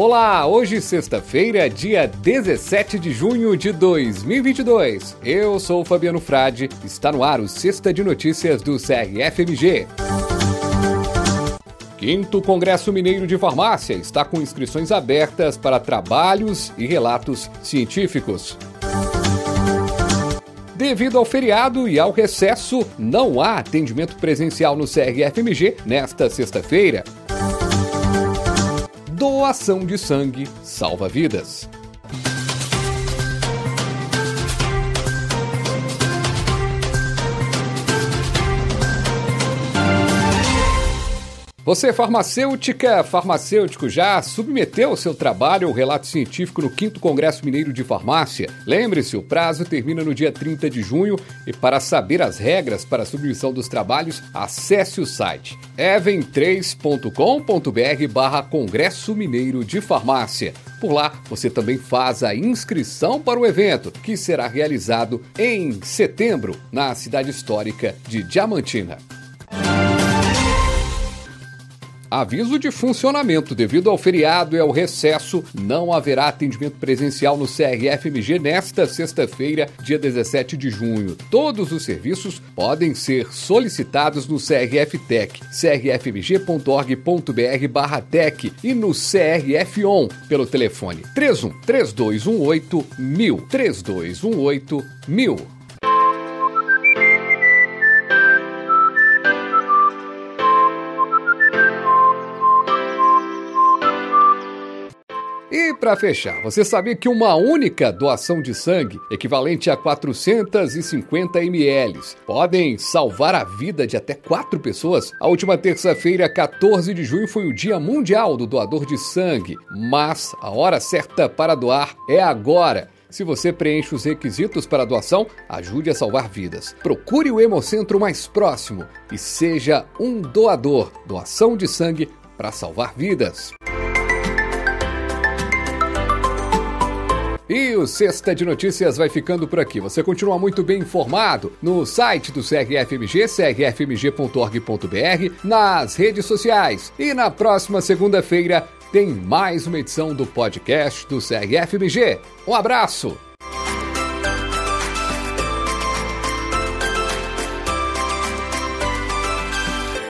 Olá, hoje sexta-feira, dia 17 de junho de 2022. Eu sou Fabiano Frade, está no ar o Sexta de Notícias do CRFMG. Quinto Congresso Mineiro de Farmácia está com inscrições abertas para trabalhos e relatos científicos. Devido ao feriado e ao recesso, não há atendimento presencial no CRFMG nesta sexta-feira. Doação de sangue salva vidas. Você, farmacêutica, farmacêutico, já submeteu seu trabalho ao relato científico no 5 Congresso Mineiro de Farmácia? Lembre-se, o prazo termina no dia 30 de junho e para saber as regras para a submissão dos trabalhos, acesse o site even3.com.br barra Congresso Mineiro de Farmácia. Por lá, você também faz a inscrição para o evento, que será realizado em setembro, na cidade histórica de Diamantina. Aviso de funcionamento. Devido ao feriado e ao recesso, não haverá atendimento presencial no CRFMG nesta sexta-feira, dia 17 de junho. Todos os serviços podem ser solicitados no CRF Tech, crfmg.org.br barra tech e no CRF-ON pelo telefone 31 3218 1000 3218 1000. E para fechar, você sabia que uma única doação de sangue, equivalente a 450 ml, podem salvar a vida de até quatro pessoas? A última terça-feira, 14 de junho, foi o Dia Mundial do Doador de Sangue, mas a hora certa para doar é agora. Se você preenche os requisitos para a doação, ajude a salvar vidas. Procure o Hemocentro mais próximo e seja um doador. Doação de sangue para salvar vidas. O Sexta de Notícias vai ficando por aqui. Você continua muito bem informado no site do CRFMG, crfmg.org.br, nas redes sociais. E na próxima segunda-feira tem mais uma edição do podcast do CRFMG. Um abraço!